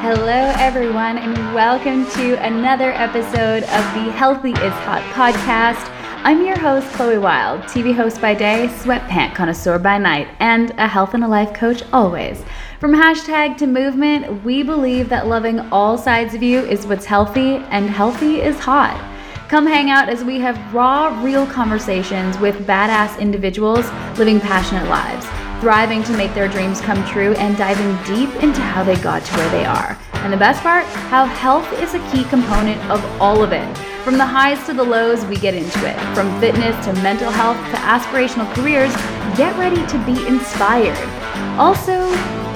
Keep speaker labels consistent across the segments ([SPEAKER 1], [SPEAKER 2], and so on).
[SPEAKER 1] Hello, everyone, and welcome to another episode of the Healthy is Hot podcast. I'm your host, Chloe Wilde, TV host by day, sweatpant connoisseur by night, and a health and a life coach always. From hashtag to movement, we believe that loving all sides of you is what's healthy, and healthy is hot. Come hang out as we have raw, real conversations with badass individuals living passionate lives thriving to make their dreams come true, and diving deep into how they got to where they are. And the best part, how health is a key component of all of it. From the highs to the lows, we get into it. From fitness to mental health to aspirational careers, get ready to be inspired. Also,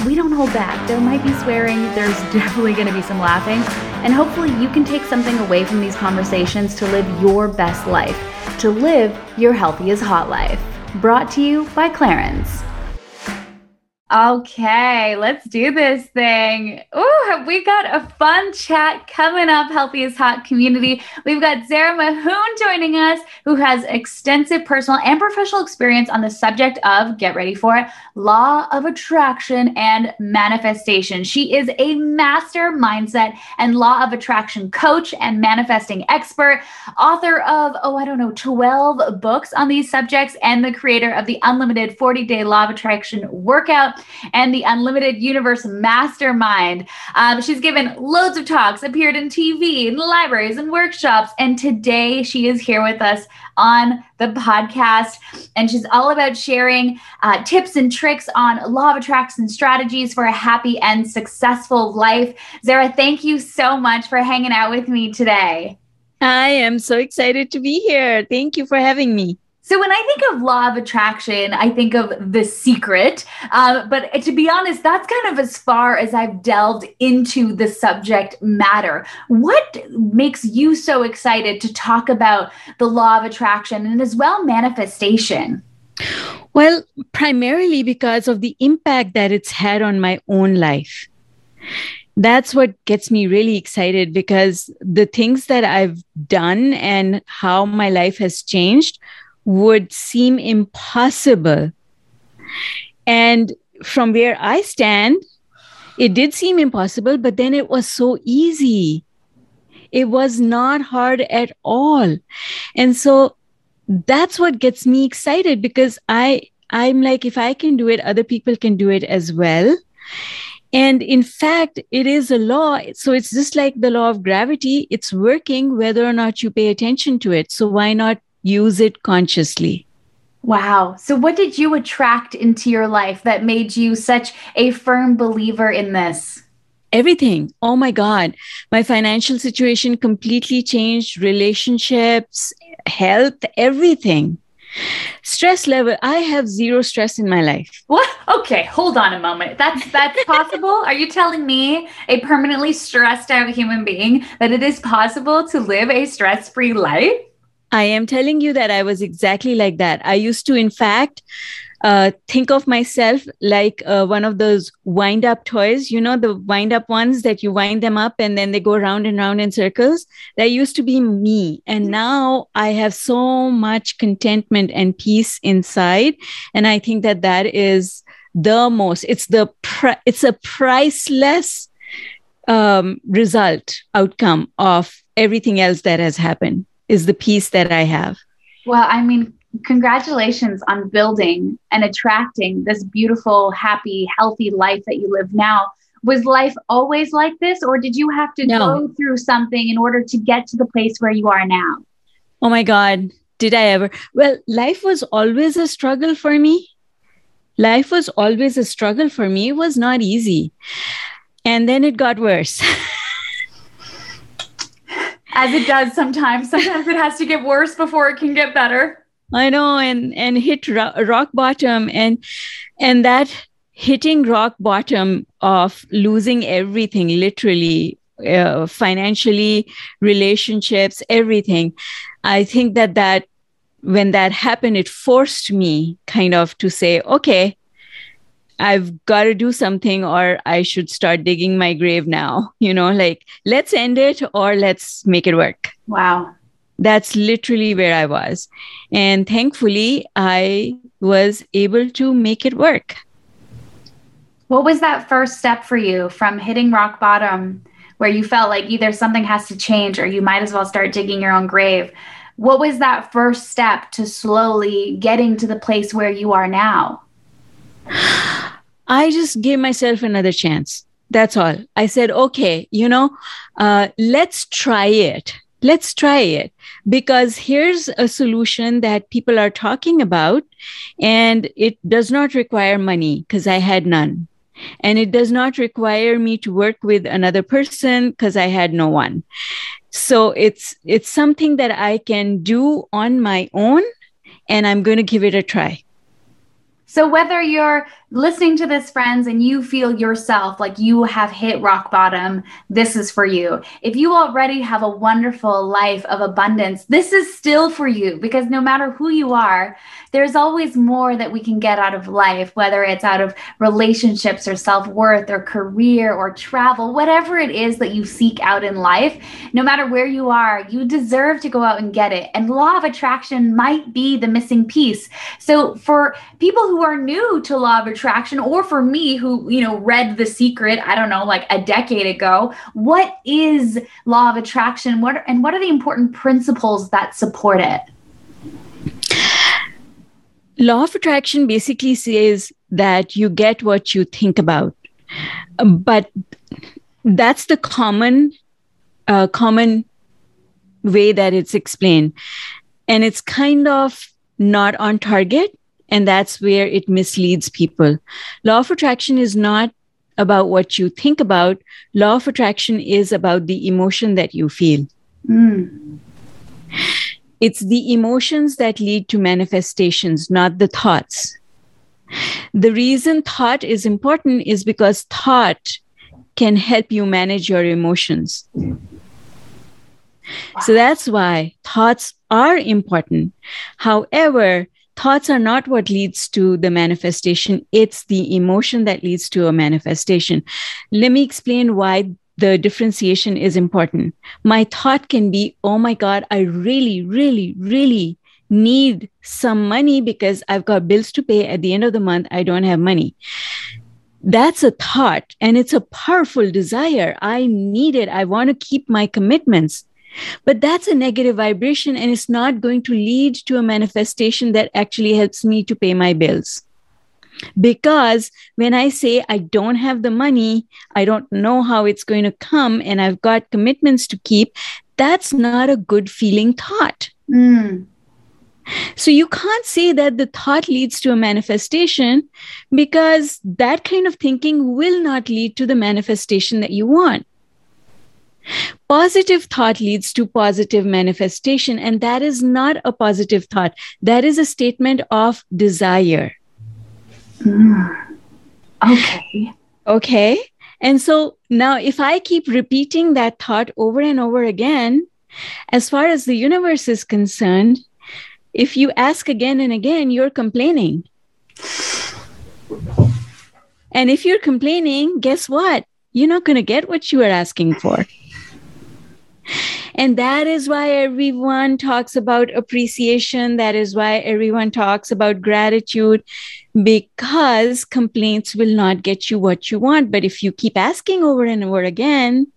[SPEAKER 1] we don't hold back. There might be swearing, there's definitely going to be some laughing, and hopefully you can take something away from these conversations to live your best life, to live your healthiest hot life. Brought to you by Clarins. Okay, let's do this thing. Oh, we got a fun chat coming up, Healthy is Hot community. We've got Zehra Mahoon joining us, who has extensive personal and professional experience on the subject of, get ready for it, law of attraction and manifestation. She is a master mindset and law of attraction coach and manifesting expert, author of, oh, I don't know, 12 books on these subjects, and the creator of the Unlimited 40 Day Law of Attraction Workout and the Unlimited Universe Mastermind. Um, she's given loads of talks, appeared in TV, in libraries, and workshops. And today she is here with us on the podcast. And she's all about sharing uh, tips and tricks on law of attraction strategies for a happy and successful life. Zehra, thank you so much for hanging out with me today.
[SPEAKER 2] I am so excited to be here. Thank you for having me.
[SPEAKER 1] So when I think of law of attraction, I think of the secret. Um, but to be honest, that's kind of as far as I've delved into the subject matter. What makes you so excited to talk about the law of attraction and as well manifestation?
[SPEAKER 2] Well, primarily because of the impact that it's had on my own life. That's what gets me really excited because the things that I've done and how my life has changed would seem impossible. And from where I stand, it did seem impossible, but then it was so easy. It was not hard at all. And so that's what gets me excited because I I'm like if I can do it other people can do it as well. And in fact, it is a law. So it's just like the law of gravity. It's working whether or not you pay attention to it. So why not use it consciously.
[SPEAKER 1] Wow. So, what did you attract into your life that made you such a firm believer in this?
[SPEAKER 2] Everything. Oh my God. My financial situation completely changed, relationships, health, everything. Stress level. I have zero stress in my life.
[SPEAKER 1] What? Okay, hold on a moment. That's that's possible? Are you telling me, a permanently stressed out human being, that it is possible to live a stress-free life?
[SPEAKER 2] I am telling you that I was exactly like that. I used to, in fact, uh, think of myself like uh, one of those wind up toys, you know, the wind up ones that you wind them up and then they go round and round in circles. That used to be me. And now I have so much contentment and peace inside. And I think that that is the most, it's the, pri- it's a priceless um, result, outcome of everything else that has happened is the peace that I have.
[SPEAKER 1] Well, I mean, congratulations on building and attracting this beautiful, happy, healthy life that you live now. Was life always like this, or did you have to no. go through something in order to get to the place where you are now?
[SPEAKER 2] Oh my God, did I ever? Well, life was always a struggle for me. Life was always a struggle for me. It was not easy. And then it got worse.
[SPEAKER 1] as it does sometimes. Sometimes it has to get worse before it can get better.
[SPEAKER 2] I know, and and hit ro- rock bottom, and and that hitting rock bottom of losing everything, literally, uh, financially, relationships, everything. I think that that when that happened, it forced me kind of to say, okay, I've got to do something or I should start digging my grave now. You know, like let's end it or let's make it work.
[SPEAKER 1] Wow.
[SPEAKER 2] That's literally where I was. And thankfully, I was able to make it work.
[SPEAKER 1] What was that first step for you from hitting rock bottom where you felt like either something has to change or you might as well start digging your own grave? What was that first step to slowly getting to the place where you are now?
[SPEAKER 2] I just gave myself another chance. That's all. I said, okay, you know, uh, let's try it. Let's try it because here's a solution that people are talking about, and it does not require money because I had none. And it does not require me to work with another person because I had no one. So it's it's something that I can do on my own, and I'm going to give it a try.
[SPEAKER 1] So whether you're listening to this, friends, and you feel yourself like you have hit rock bottom, this is for you. If you already have a wonderful life of abundance, this is still for you because no matter who you are, there's always more that we can get out of life, whether it's out of relationships or self worth or career or travel, whatever it is that you seek out in life, no matter where you are, you deserve to go out and get it. And law of attraction might be the missing piece. So for people who are new to law of attraction, attraction or for me who you know read the secret i don't know like a decade ago what is law of attraction? What and what are the important principles that support it?
[SPEAKER 2] Law of attraction basically says that you get what you think about. But that's the common uh, common way that it's explained. And it's kind of not on target and that's where it misleads people. Law of attraction is not about what you think about, law of attraction is about the emotion that you feel. Mm. It's the emotions that lead to manifestations, not the thoughts. The reason thought is important is because thought can help you manage your emotions. Wow. So that's why thoughts are important. However, thoughts are not what leads to the manifestation, it's the emotion that leads to a manifestation. Let me explain why the differentiation is important. My thought can be, oh my God, I really, really, really need some money because I've got bills to pay at the end of the month. I don't have money. That's a thought and it's a powerful desire. I need it. I want to keep my commitments. But that's a negative vibration and it's not going to lead to a manifestation that actually helps me to pay my bills. Because when I say I don't have the money, I don't know how it's going to come, and I've got commitments to keep, that's not a good feeling thought. Mm. So you can't say that the thought leads to a manifestation because that kind of thinking will not lead to the manifestation that you want. Positive thought leads to positive manifestation, and that is not a positive thought. That is a statement of desire.
[SPEAKER 1] Mm. Okay.
[SPEAKER 2] Okay. And so now, if I keep repeating that thought over and over again, as far as the universe is concerned, if you ask again and again, you're complaining. And if you're complaining, guess what? You're not going to get what you are asking for. And that is why everyone talks about appreciation. That is why everyone talks about gratitude because complaints will not get you what you want. But if you keep asking over and over again,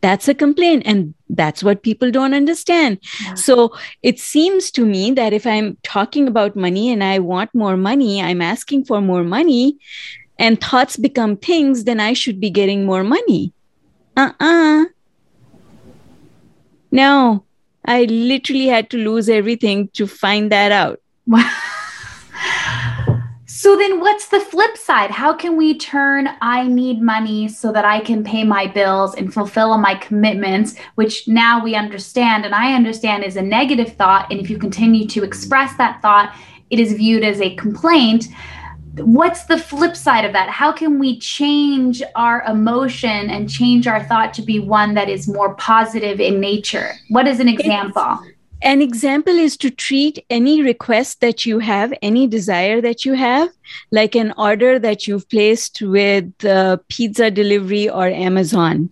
[SPEAKER 2] that's a complaint. And that's what people don't understand. Yeah. So it seems to me that if I'm talking about money and I want more money, I'm asking for more money, and thoughts become things, then I should be getting more money. Uh uh-uh. No, I literally had to lose everything to find that out.
[SPEAKER 1] so then what's the flip side? How can we turn I need money so that I can pay my bills and fulfill my commitments, which now we understand and I understand is a negative thought and if you continue to express that thought, it is viewed as a complaint what's the flip side of that? How can we change our emotion and change our thought to be one that is more positive in nature? What is an example?
[SPEAKER 2] It's, an example is to treat any request that you have, any desire that you have, like an order that you've placed with uh, pizza delivery or Amazon.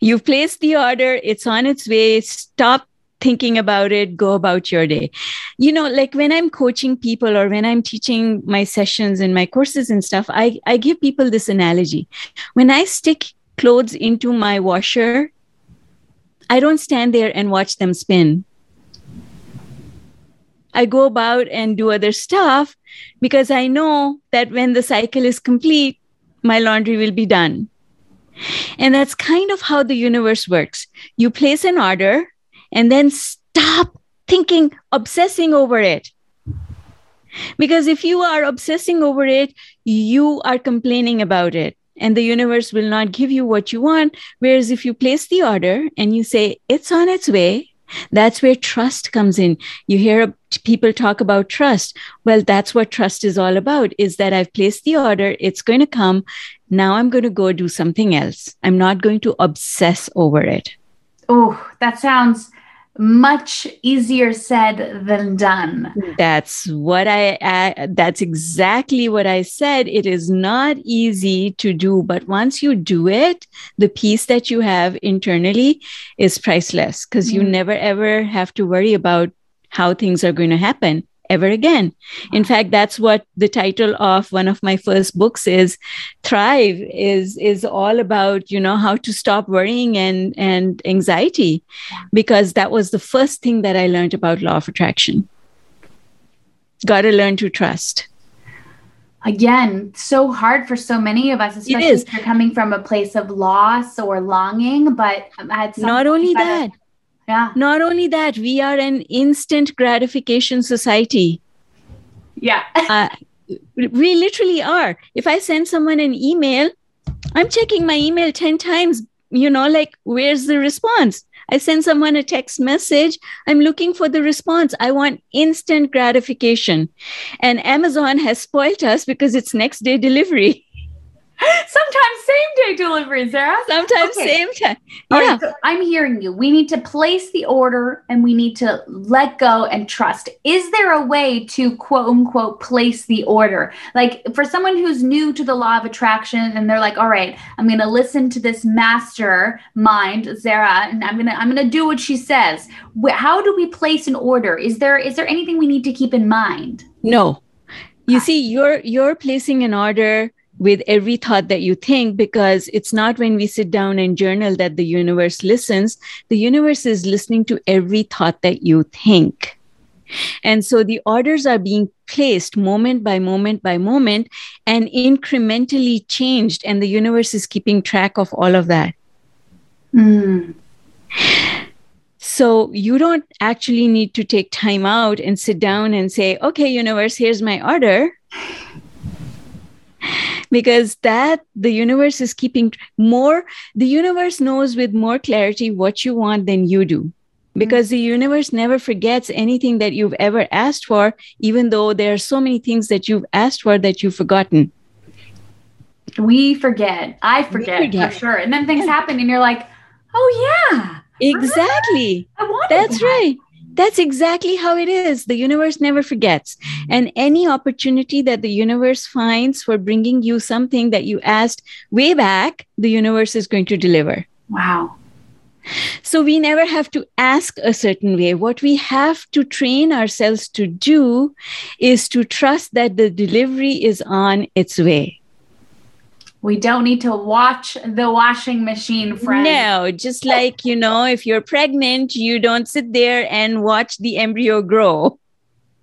[SPEAKER 2] You've placed the order, it's on its way. Stop thinking about it, go about your day. You know, like when I'm coaching people or when I'm teaching my sessions and my courses and stuff, I, I give people this analogy. When I stick clothes into my washer, I don't stand there and watch them spin. I go about and do other stuff because I know that when the cycle is complete, my laundry will be done. And that's kind of how the universe works. You place an order and then stop thinking, obsessing over it. Because if you are obsessing over it, you are complaining about it, and the universe will not give you what you want. Whereas if you place the order and you say, it's on its way, that's where trust comes in. You hear people talk about trust. Well, that's what trust is all about is that I've placed the order, it's going to come. Now I'm going to go do something else. I'm not going to obsess over it.
[SPEAKER 1] Oh, that sounds much easier said than done.
[SPEAKER 2] That's what I, I, that's exactly what I said. It is not easy to do, but once you do it, the peace that you have internally is priceless because mm. you never ever have to worry about how things are going to happen ever again. In fact, that's what the title of one of my first books is. Thrive is is all about, you know, how to stop worrying and and anxiety because that was the first thing that I learned about law of attraction. Got to learn to trust.
[SPEAKER 1] Again, so hard for so many of us, especially if you're coming from a place of loss or longing. But
[SPEAKER 2] not only that,
[SPEAKER 1] yeah.
[SPEAKER 2] Not only that, we are an instant gratification society.
[SPEAKER 1] Yeah.
[SPEAKER 2] uh, we literally are. If I send someone an email, I'm checking my email 10 times, you know, like, where's the response? I send someone a text message. I'm looking for the response. I want instant gratification. And Amazon has spoilt us because it's next day delivery.
[SPEAKER 1] Sometimes same day delivery, Zehra.
[SPEAKER 2] Sometimes okay. same time.
[SPEAKER 1] Yeah. Right, so I'm hearing you. We need to place the order and we need to let go and trust. Is there a way to quote unquote place the order? Like for someone who's new to the law of attraction and they're like, all right, I'm gonna listen to this master mind, Zehra, and I'm gonna I'm gonna do what she says. How do we place an order? Is there is there anything we need to keep in mind?
[SPEAKER 2] No. You see, you're you're placing an order with every thought that you think because it's not when we sit down and journal that the universe listens. The universe is listening to every thought that you think. And so the orders are being placed moment by moment by moment and incrementally changed. And the universe is keeping track of all of that.
[SPEAKER 1] Mm.
[SPEAKER 2] So you don't actually need to take time out and sit down and say, okay, universe, here's my order because that the universe is keeping more the universe knows with more clarity what you want than you do. Mm-hmm. Because the universe never forgets anything that you've ever asked for even though there are so many things that you've asked for that you've forgotten.
[SPEAKER 1] We forget. I forget, forget. for sure. And then things happen and you're like oh yeah.
[SPEAKER 2] Exactly.
[SPEAKER 1] I wanted
[SPEAKER 2] that's that. right that's exactly how it is. The universe never forgets. Mm-hmm. And any opportunity that the universe finds for bringing you something that you asked way back, the universe is going to deliver.
[SPEAKER 1] Wow.
[SPEAKER 2] So we never have to ask a certain way. What we have to train ourselves to do is to trust that the delivery is on its way.
[SPEAKER 1] We don't need to watch the washing machine, friend.
[SPEAKER 2] No, just like, you know, if you're pregnant, you don't sit there and watch the embryo grow.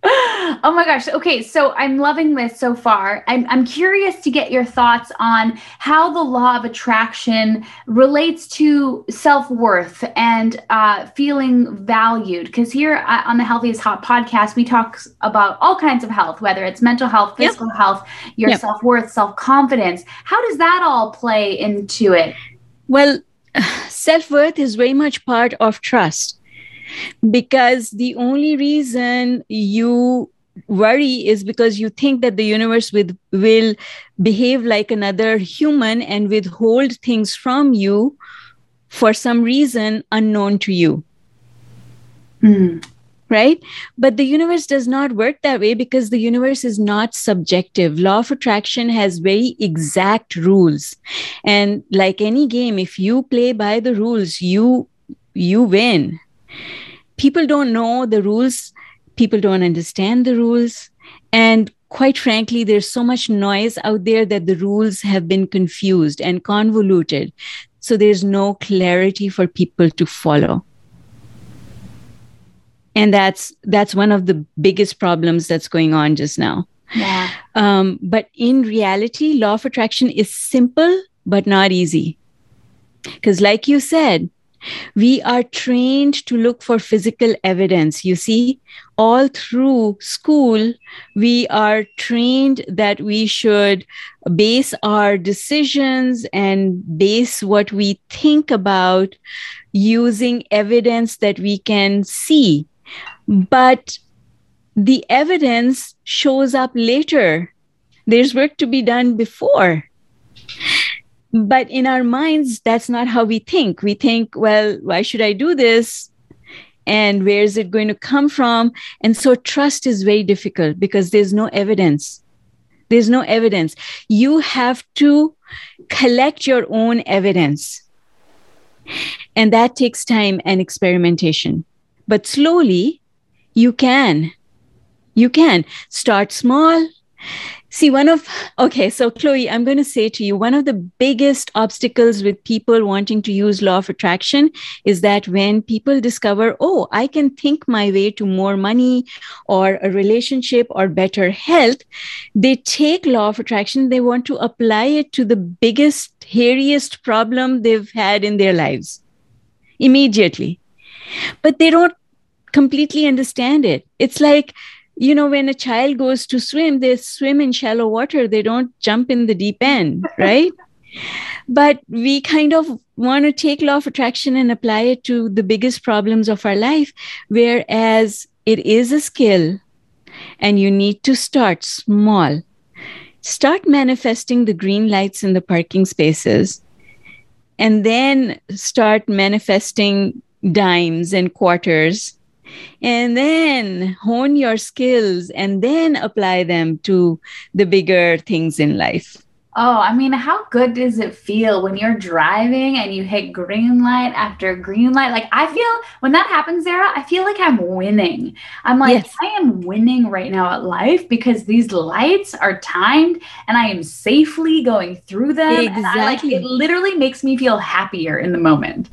[SPEAKER 1] oh my gosh. Okay. So I'm loving this so far. I'm, I'm curious to get your thoughts on how the law of attraction relates to self worth and uh, feeling valued. Because here uh, on the Healthy is Hot podcast, we talk about all kinds of health, whether it's mental health, physical yep. health, your yep. self worth, self confidence. How does that all play into it?
[SPEAKER 2] Well, self worth is very much part of trust because the only reason you worry is because you think that the universe with, will behave like another human and withhold things from you for some reason unknown to you.
[SPEAKER 1] Mm.
[SPEAKER 2] Right? But the universe does not work that way because the universe is not subjective. Law of attraction has very exact rules. And like any game, if you play by the rules, you you win people don't know the rules, people don't understand the rules. And quite frankly, there's so much noise out there that the rules have been confused and convoluted. So there's no clarity for people to follow. And that's that's one of the biggest problems that's going on just now.
[SPEAKER 1] Yeah.
[SPEAKER 2] Um, but in reality, law of attraction is simple but not easy. Because, like you said, we are trained to look for physical evidence. You see, all through school, we are trained that we should base our decisions and base what we think about using evidence that we can see. But the evidence shows up later. There's work to be done before. But in our minds, that's not how we think. We think, well, why should I do this? And where is it going to come from? And so trust is very difficult because there's no evidence. There's no evidence. You have to collect your own evidence. And that takes time and experimentation. But slowly, you can. You can start small, See, one of, okay, so Chloe, I'm going to say to you, one of the biggest obstacles with people wanting to use law of attraction is that when people discover, oh, I can think my way to more money or a relationship or better health, they take law of attraction, they want to apply it to the biggest, hairiest problem they've had in their lives immediately. But they don't completely understand it. It's like, you know, when a child goes to swim, they swim in shallow water, they don't jump in the deep end, right? but we kind of want to take law of attraction and apply it to the biggest problems of our life, whereas it is a skill and you need to start small. Start manifesting the green lights in the parking spaces and then start manifesting dimes and quarters and then hone your skills and then apply them to the bigger things in life.
[SPEAKER 1] Oh, I mean, how good does it feel when you're driving and you hit green light after green light? Like, I feel when that happens, Zehra, I feel like I'm winning. I'm like, yes. I am winning right now at life because these lights are timed and I am safely going through them. Exactly. I, like, it literally makes me feel happier in the moment.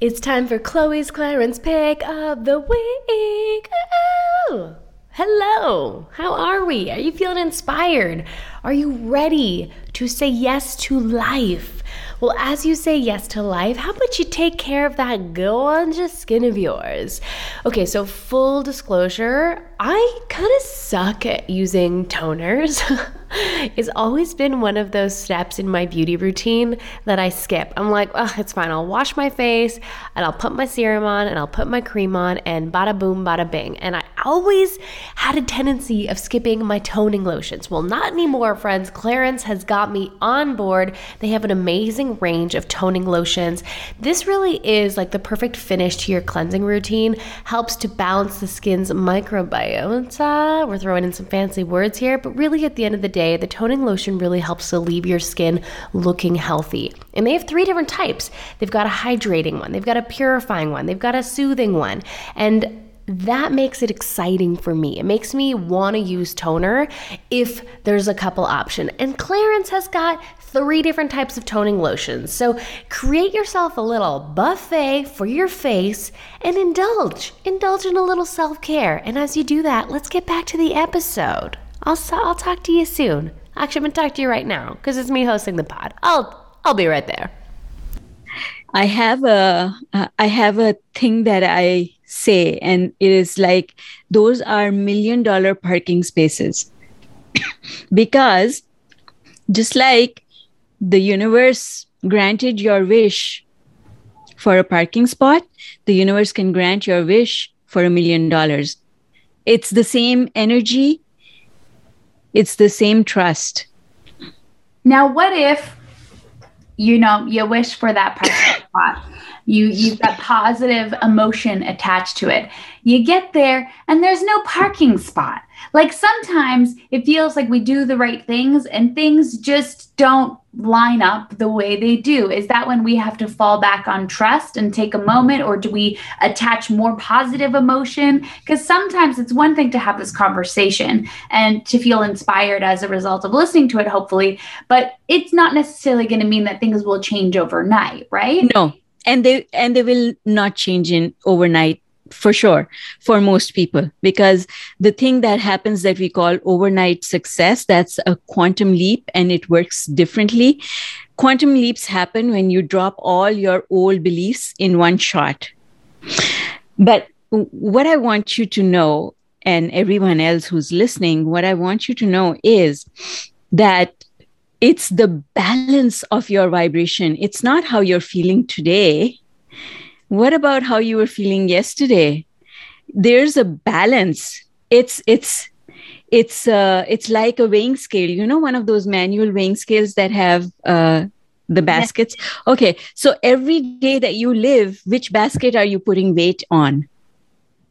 [SPEAKER 3] It's time for Chloe's Clarins pick of the week. Oh. oh. Hello, how are we? Are you feeling inspired? Are you ready to say yes to life? Well, as you say yes to life, how about you take care of that gorgeous skin of yours? Okay, so full disclosure, I kind of suck at using toners. it's always been one of those steps in my beauty routine that I skip. I'm like, oh, it's fine. I'll wash my face and I'll put my serum on and I'll put my cream on and bada boom, bada bing. And I always had a tendency of skipping my toning lotions. Well, not anymore, friends. Clarins has got me on board. They have an amazing range of toning lotions. This really is like the perfect finish to your cleansing routine, helps to balance the skin's microbiome biota. We're throwing in some fancy words here, but really at the end of the day, the toning lotion really helps to leave your skin looking healthy. And they have three different types. They've got a hydrating one, they've got a purifying one, they've got a soothing one. And that makes it exciting for me. It makes me want to use toner if there's a couple option. And Clarins has got three different types of toning lotions. So create yourself a little buffet for your face and indulge. Indulge in a little self care. And as you do that, let's get back to the episode. I'll, I'll talk to you soon. Actually, I'm going to talk to you right now because it's me hosting the pod. I'll, I'll be right there.
[SPEAKER 2] I have a uh, I have a thing that I say, and it is like those are million dollar parking spaces because just like the universe granted your wish for a parking spot, the universe can grant your wish for a million dollars. It's the same energy, it's the same trust.
[SPEAKER 1] Now, what if you know you wish for that parking spot, You you've got positive emotion attached to it. You get there and there's no parking spot. Like sometimes it feels like we do the right things and things just don't line up the way they do. Is that when we have to fall back on trust and take a moment or do we attach more positive emotion? Cuz sometimes it's one thing to have this conversation and to feel inspired as a result of listening to it hopefully, but it's not necessarily going to mean that things will change overnight, right?
[SPEAKER 2] No. And they and they will not change in overnight for sure for most people. Because the thing that happens that we call overnight success that's a quantum leap and it works differently. Quantum leaps happen when you drop all your old beliefs in one shot. But what i want you to know and everyone else who's listening what i want you to know is that it's the balance of your vibration. It's not how you're feeling today. What about how you were feeling yesterday? There's a balance. It's it's it's uh it's like a weighing scale. You know one of those manual weighing scales that have uh the baskets? Okay so every day that you live which basket are you putting weight on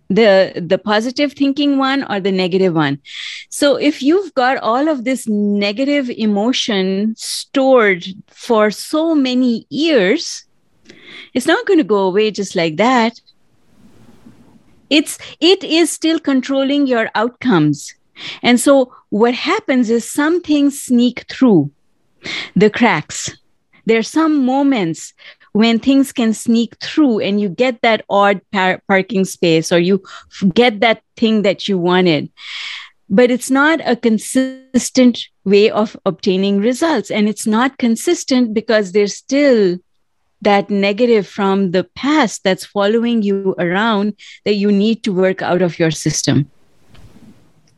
[SPEAKER 2] the the positive thinking one or the negative one. So if you've got all of this negative emotion stored for so many years it's not going to go away just like that. It's it is still controlling your outcomes. And so what happens is some things sneak through the cracks. There are some moments when things can sneak through and you get that odd par- parking space or you get that thing that you wanted but it's not a consistent way of obtaining results and it's not consistent because there's still that negative from the past that's following you around that you need to work out of your system.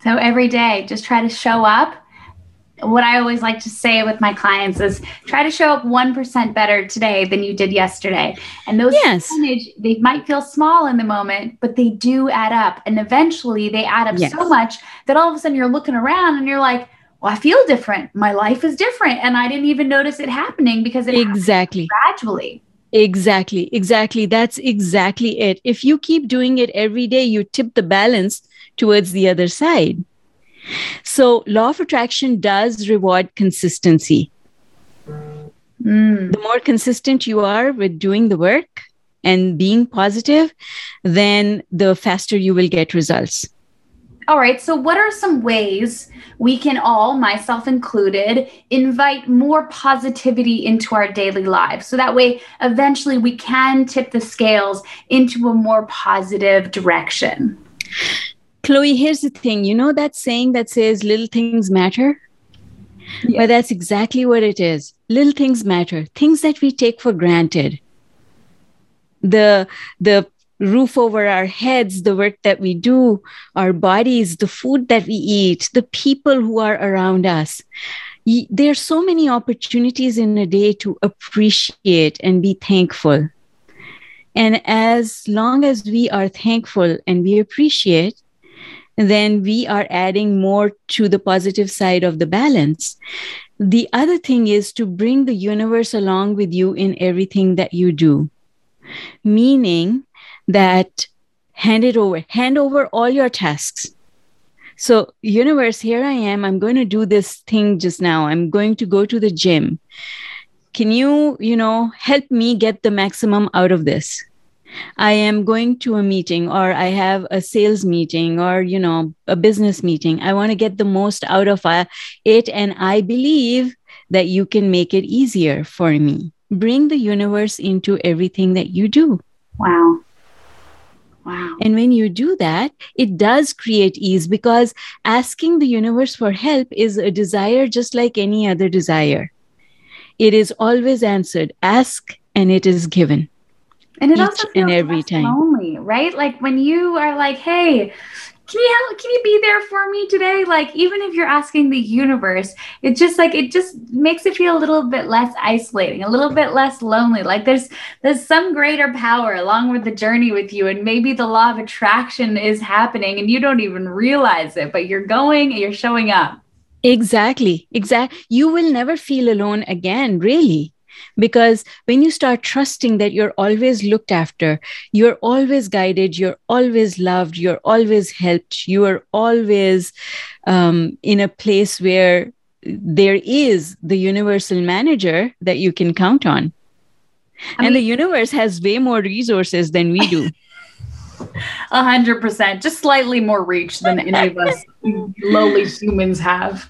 [SPEAKER 1] So every day, just try to show up. What I always like to say with my clients is try to show up 1% better today than you did yesterday. And those yes. percentage, they might feel small in the moment, but they do add up. And eventually they add up yes. so much that all of a sudden you're looking around and you're like, well, I feel different. My life is different. And I didn't even notice it happening because it
[SPEAKER 2] exactly
[SPEAKER 1] gradually.
[SPEAKER 2] Exactly. Exactly. That's exactly it. If you keep doing it every day, you tip the balance towards the other side. So, law of attraction does reward consistency. Mm. The more consistent you are with doing the work and being positive, then the faster you will get results.
[SPEAKER 1] All right. So, what are some ways we can all, myself included, invite more positivity into our daily lives? So that way, eventually, we can tip the scales into a more positive direction.
[SPEAKER 2] Chloe, here's the thing you know that saying that says little things matter? Yeah. Well, that's exactly what it is. Little things matter, things that we take for granted. The the roof over our heads, the work that we do, our bodies, the food that we eat, the people who are around us. There are so many opportunities in a day to appreciate and be thankful. And as long as we are thankful and we appreciate, then we are adding more to the positive side of the balance. The other thing is to bring the universe along with you in everything that you do, meaning that hand it over, hand over all your tasks. So, universe, here I am. I'm going to do this thing just now. I'm going to go to the gym. Can you, you know, help me get the maximum out of this? I am going to a meeting or I have a sales meeting or, you know, a business meeting. I want to get the most out of uh, it. And I believe that you can make it easier for me. Bring the universe into everything that you do.
[SPEAKER 1] Wow.
[SPEAKER 2] Wow. And when you do that, it does create ease because asking the universe for help is a desire just like any other desire. It is always answered. Ask and it is given.
[SPEAKER 1] And it also feels and every time. lonely, right? Like when you are like, "Hey, can you help, can you be there for me today? Like even if you're asking the universe it just like it just makes it feel a little bit less isolating a little bit less lonely. Like there's there's some greater power along with the journey with you and maybe the law of attraction is happening and you don't even realize it but you're going and you're showing up.
[SPEAKER 2] Exactly. Exactly you will never feel alone again really because when you start trusting that you're always looked after, you're always guided, you're always loved, you're always helped, you are always um, in a place where there is the universal manager that you can count on. I and mean, the universe has way more resources than we do.
[SPEAKER 1] A hundred percent, just slightly more reach than any of us lowly humans have.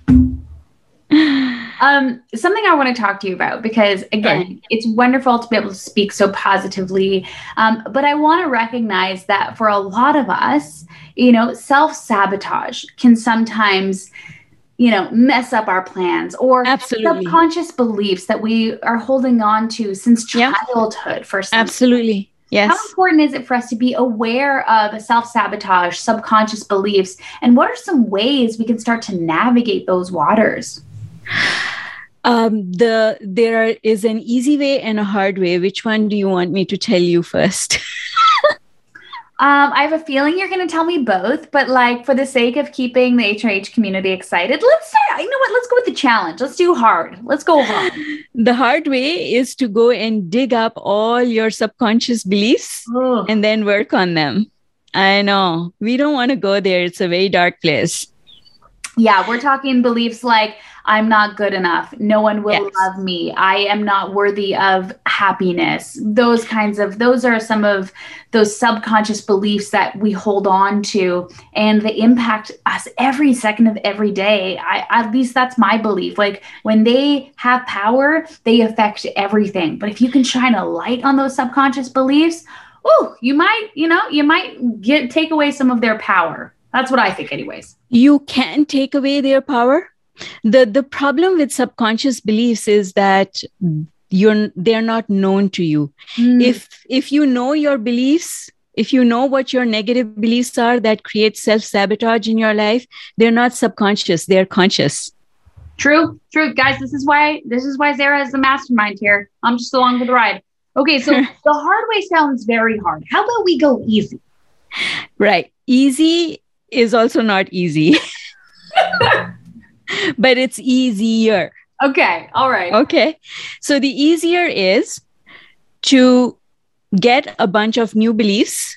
[SPEAKER 1] Um, something I want to talk to you about because again, it's wonderful to be able to speak so positively. Um, but I want to recognize that for a lot of us, you know, self sabotage can sometimes you know mess up our plans or
[SPEAKER 2] absolutely
[SPEAKER 1] subconscious beliefs that we are holding on to since childhood yep. for some
[SPEAKER 2] absolutely Yes.
[SPEAKER 1] How important is it for us to be aware of self sabotage, subconscious beliefs, and what are some ways we can start to navigate those waters?
[SPEAKER 2] Um, the there are, is an easy way and a hard way. Which one do you want me to tell you first?
[SPEAKER 1] Um, I have a feeling you're going to tell me both, but like for the sake of keeping the HRH community excited, let's say, you know what? Let's go with the challenge. Let's do hard. Let's go hard.
[SPEAKER 2] The hard way is to go and dig up all your subconscious beliefs Ugh. and then work on them. I know we don't want to go there. It's a very dark place.
[SPEAKER 1] Yeah, we're talking beliefs like I'm not good enough. No one will yes. love me. I am not worthy of happiness. Those kinds of, those are some of those subconscious beliefs that we hold on to and they impact us every second of every day. I, at least that's my belief. Like when they have power, they affect everything. But if you can shine a light on those subconscious beliefs, oh, you might, you know, you might get take away some of their power. That's what I think, anyways.
[SPEAKER 2] You can take away their power. The the problem with subconscious beliefs is that you're they're not known to you. Mm. if if you know your beliefs if you know what your negative beliefs are that create self sabotage in your life they're not subconscious they're conscious.
[SPEAKER 1] True true. Guys this is why this is why Zehra is the mastermind here. I'm just along for the ride. Okay so the hard way sounds very hard. How about we go easy?
[SPEAKER 2] Right. Easy is also not easy but it's easier.
[SPEAKER 1] Okay. All right.
[SPEAKER 2] Okay. So the easier is to get a bunch of new beliefs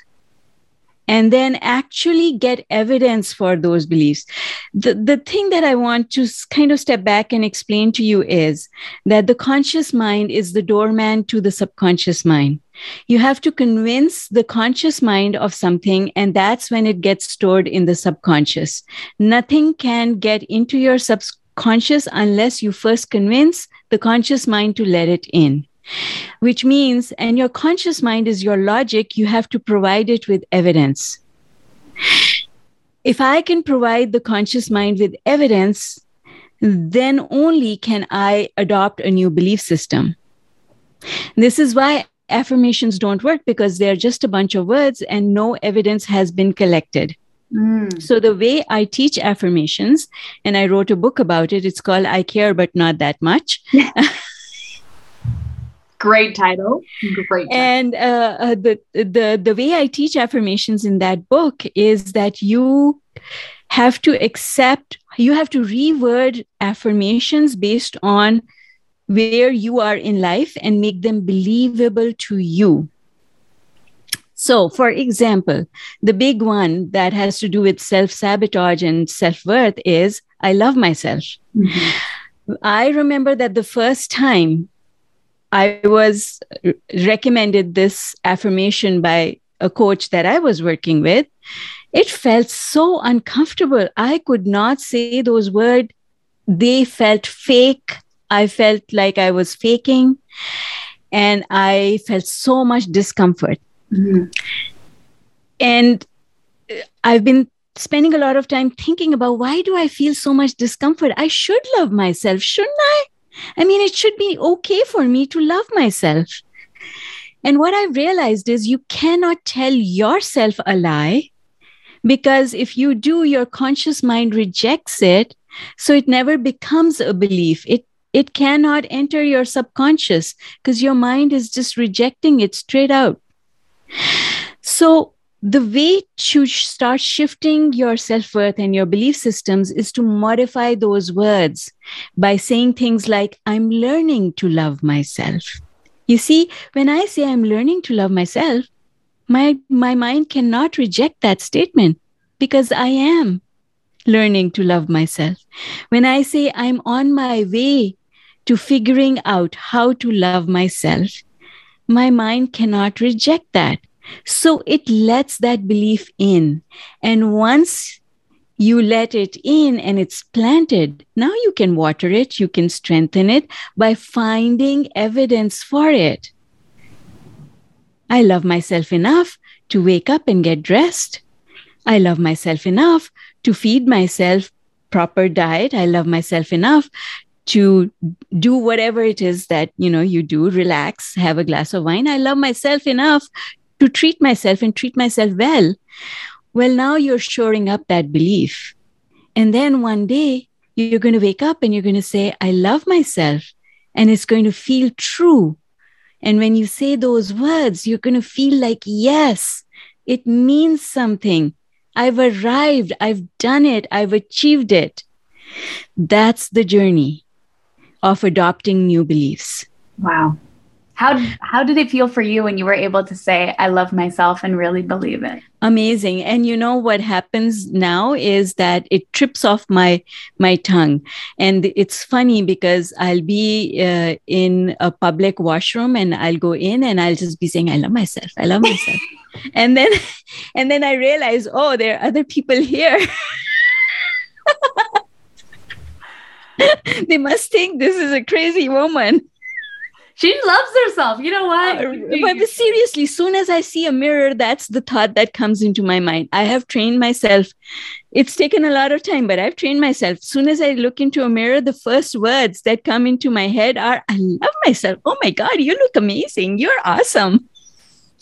[SPEAKER 2] and then actually get evidence for those beliefs. The, the thing that I want to kind of step back and explain to you is that the conscious mind is the doorman to the subconscious mind. You have to convince the conscious mind of something, and that's when it gets stored in the subconscious. Nothing can get into your subconscious unless you first convince the conscious mind to let it in which means, and your conscious mind is your logic, you have to provide it with evidence. If I can provide the conscious mind with evidence, then only can I adopt a new belief system. This is why affirmations don't work because they're just a bunch of words and no evidence has been collected. Mm. So, the way I teach affirmations, and I wrote a book about it, it's called I Care But Not That Much.
[SPEAKER 1] Great title. Great.
[SPEAKER 2] Title. And uh, uh, the the the way I teach affirmations in that book is that you have to accept. You have to reword affirmations based on where you are in life and make them believable to you. So, for example, the big one that has to do with self sabotage and self worth is I love myself. Mm-hmm. I remember that the first time I was recommended this affirmation by a coach that I was working with. It felt so uncomfortable. I could not say those words. They felt fake. I felt like I was faking. And I felt so much discomfort. Mm-hmm. And I've been spending a lot of time thinking about why do I feel so much discomfort? I should love myself, shouldn't I? I mean, it should be okay for me to love myself. And what I realized is you cannot tell yourself a lie because if you do, your conscious mind rejects it. So it never becomes a belief. It it cannot enter your subconscious because your mind is just rejecting it straight out. So the way to start shifting your self worth and your belief systems is to modify those words by saying things like, I'm learning to love myself. You see, when I say I'm learning to love myself, my, my mind cannot reject that statement because I am learning to love myself. When I say I'm on my way to figuring out how to love myself, my mind cannot reject that so it lets that belief in. And once you let it in and it's planted, now you can water it, you can strengthen it by finding evidence for it. I love myself enough to wake up and get dressed. I love myself enough to feed myself proper diet. I love myself enough to do whatever it is that you know you do relax have a glass of wine i love myself enough to treat myself and treat myself well. Well, now you're shoring up that belief. And then one day you're going to wake up and you're going to say, I love myself. And it's going to feel true. And when you say those words, you're going to feel like, yes, it means something. I've arrived. I've done it. I've achieved it. That's the journey of adopting new beliefs.
[SPEAKER 1] Wow. How how did it feel for you when you were able to say I love myself and really believe it?
[SPEAKER 2] Amazing. And you know what happens now is that it trips off my my tongue. And it's funny because I'll be uh, in a public washroom and I'll go in and I'll just be saying I love myself. I love myself. and then and then I realize, oh, there are other people here. they must think this is a crazy woman
[SPEAKER 1] she loves herself. You know what? Uh,
[SPEAKER 2] but seriously, soon as I see a mirror, that's the thought that comes into my mind. I have trained myself. It's taken a lot of time, but I've trained myself. Soon as I look into a mirror, the first words that come into my head are, I love myself. Oh my God, you look amazing. You're awesome.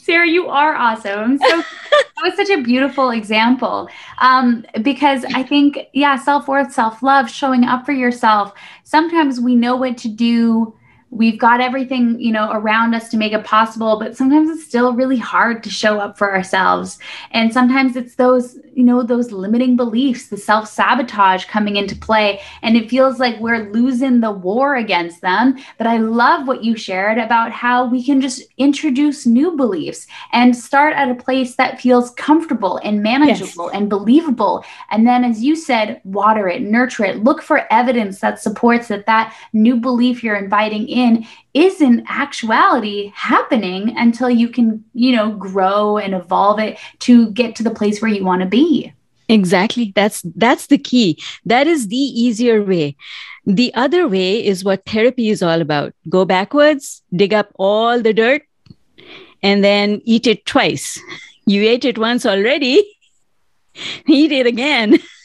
[SPEAKER 1] Zehra, you are awesome. So that was such a beautiful example um, because I think, yeah, self worth, self love, showing up for yourself. Sometimes we know what to do we've got everything you know around us to make it possible but sometimes it's still really hard to show up for ourselves. And sometimes it's those you know those limiting beliefs the self-sabotage coming into play. And it feels like we're losing the war against them. But i love what you shared about how we can just introduce new beliefs and start at a place that feels comfortable and manageable yes. and believable. And then as you said water it nurture it look for evidence that supports that that new belief you're inviting in is in actuality happening until you can, you know, grow and evolve it to get to the place where you want to be.
[SPEAKER 2] Exactly. That's that's the key. That is the easier way. The other way is what therapy is all about. Go backwards, dig up all the dirt, and then eat it twice. You ate it once already. eat it again.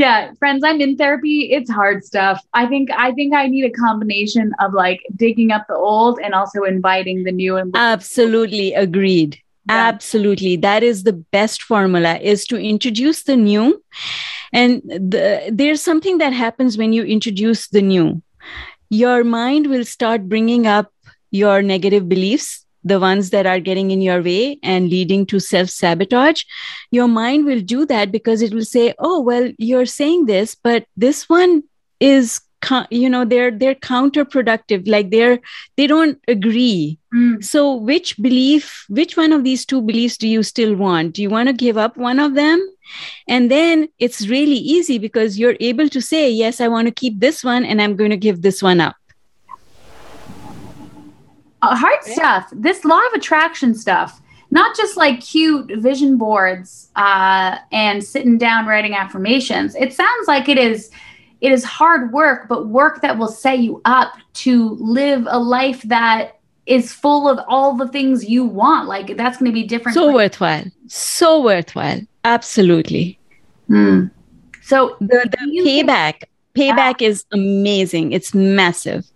[SPEAKER 1] yeah, friends, I'm in therapy. It's hard stuff. I think I think I need a combination of like digging up the old and also inviting the new and
[SPEAKER 2] Absolutely agreed. Yeah. Absolutely. That is the best formula is to introduce the new and the, there's something that happens when you introduce the new. Your mind will start bringing up your negative beliefs the ones that are getting in your way and leading to self sabotage, your mind will do that because it will say, "Oh, well, you're saying this, but this one is you know they're they're counterproductive like they're they don't agree. Mm. so which belief which one of these two beliefs do you still want? Do you want to give up one of them? And then it's really easy because you're able to say yes i want to keep this one and i'm going to give this one up
[SPEAKER 1] uh, hard stuff. This law of attraction stuff, not just like cute vision boards uh, and sitting down writing affirmations. It sounds like it is it is hard work, but work that will set you up to live a life that is full of all the things you want. Like that's going to be different.
[SPEAKER 2] So worthwhile. So worthwhile. Absolutely.
[SPEAKER 1] Hmm. So
[SPEAKER 2] the, the payback, payback is amazing. It's massive.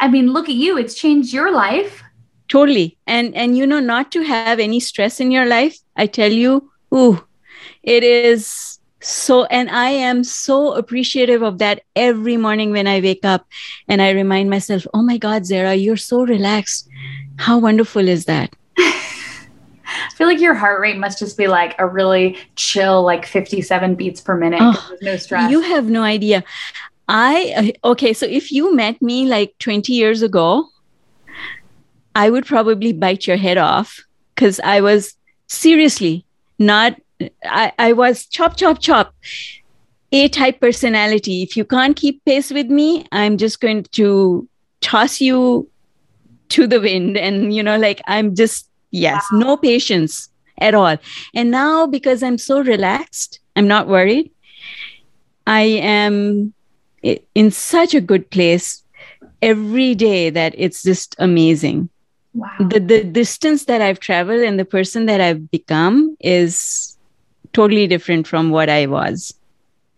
[SPEAKER 1] I mean, look at you. It's changed your life.
[SPEAKER 2] Totally. And and you know, not to have any stress in your life, I tell you, ooh, it is so and I am so appreciative of that every morning when I wake up and I remind myself, oh my God, Zehra, you're so relaxed. How wonderful is that?
[SPEAKER 1] I feel like your heart rate must just be like a really chill, like 57 beats per minute.
[SPEAKER 2] Oh,
[SPEAKER 1] no stress.
[SPEAKER 2] You have no idea. I, uh, okay, so if you met me like 20 years ago, I would probably bite your head off because I was seriously not, I, I was chop, chop, chop. A type personality. If you can't keep pace with me, I'm just going to toss you to the wind. And, you know, like I'm just, yes, wow. no patience at all. And now because I'm so relaxed, I'm not worried. I am in such a good place every day that it's just amazing. Wow. The the distance that I've traveled and the person that I've become is totally different from what I was.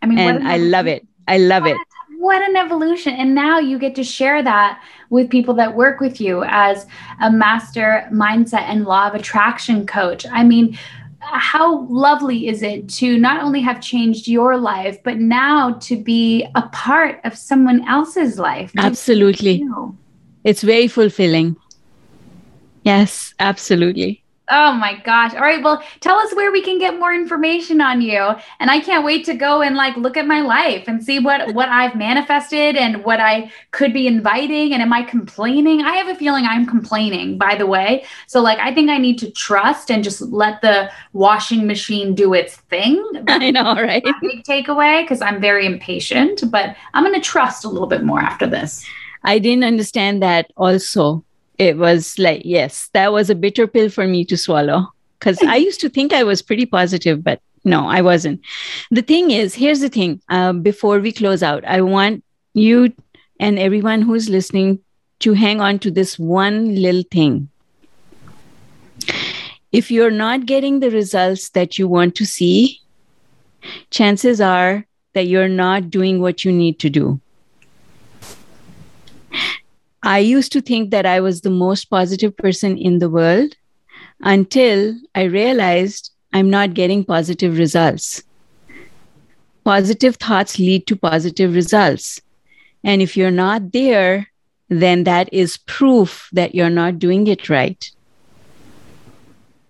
[SPEAKER 2] I mean, and I love it. I love
[SPEAKER 1] what,
[SPEAKER 2] it.
[SPEAKER 1] What an evolution. And now you get to share that with people that work with you as a master mindset and law of attraction coach. I mean, how lovely is it to not only have changed your life, but now to be a part of someone else's life?
[SPEAKER 2] Absolutely. It's very fulfilling. Yes, absolutely.
[SPEAKER 1] Oh my gosh. All right. Well, tell us where we can get more information on you. And I can't wait to go and like look at my life and see what what I've manifested and what I could be inviting and am I complaining? I have a feeling I'm complaining, by the way. So like I think I need to trust and just let the washing machine do its thing.
[SPEAKER 2] I know, right?
[SPEAKER 1] Big takeaway because I'm very impatient, but I'm going to trust a little bit more after this.
[SPEAKER 2] I didn't understand that also it was like, yes, that was a bitter pill for me to swallow because I used to think I was pretty positive, but no, I wasn't. The thing is, here's the thing uh, before we close out, I want you and everyone who's listening to hang on to this one little thing. If you're not getting the results that you want to see, chances are that you're not doing what you need to do. I used to think that I was the most positive person in the world until I realized I'm not getting positive results. Positive thoughts lead to positive results. And if you're not there, then that is proof that you're not doing it right.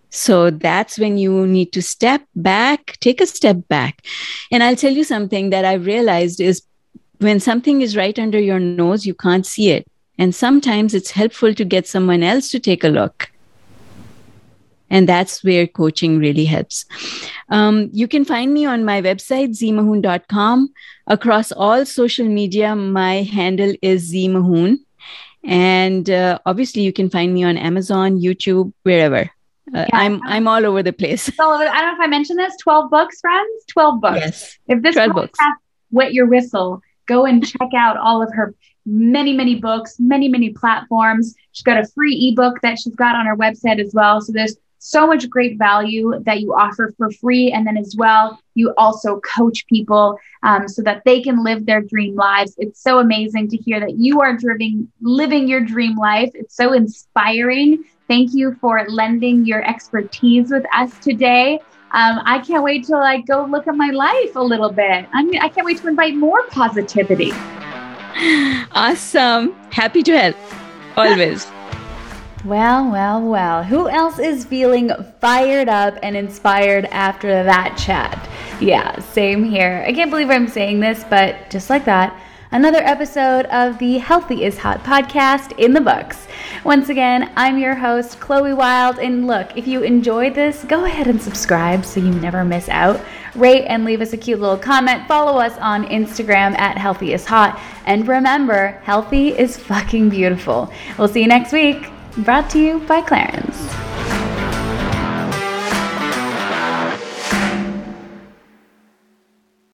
[SPEAKER 2] So that's when you need to step back, take a step back. And I'll tell you something that I've realized is when something is right under your nose, you can't see it. And sometimes it's helpful to get someone else to take a look. And that's where coaching really helps. Um, you can find me on my website, zmahoon.com. Across all social media, my handle is zmahoon. And uh, obviously, you can find me on Amazon, YouTube, wherever. Uh, yeah. I'm I'm all over the place.
[SPEAKER 1] All over, I don't know if I mentioned this. Twelve books, friends. Twelve books.
[SPEAKER 2] Yes.
[SPEAKER 1] If this
[SPEAKER 2] 12 books.
[SPEAKER 1] wet your whistle, go and check out all of her many, many books, many, many platforms. She's got a free ebook that she's got on her website as well. So there's so much great value that you offer for free. And then as well, you also coach people um, so that they can live their dream lives. It's so amazing to hear that you are driving, living your dream life. It's so inspiring. Thank you for lending your expertise with us today. Um, I can't wait to like go look at my life a little bit. I mean, I can't wait to invite more positivity.
[SPEAKER 2] Awesome. Happy to help. Always.
[SPEAKER 1] Well, well, well. Who else is feeling fired up and inspired after that chat? Yeah, same here. I can't believe I'm saying this, but just like that, another episode of the Healthy is Hot podcast in the books. Once again, I'm your host, Chloe Wilde. And look, if you enjoyed this, go ahead and subscribe so you never miss out. Rate and leave us a cute little comment. Follow us on Instagram at Healthy is Hot. And remember, healthy is fucking beautiful. We'll see you next week. Brought to you by Clarins.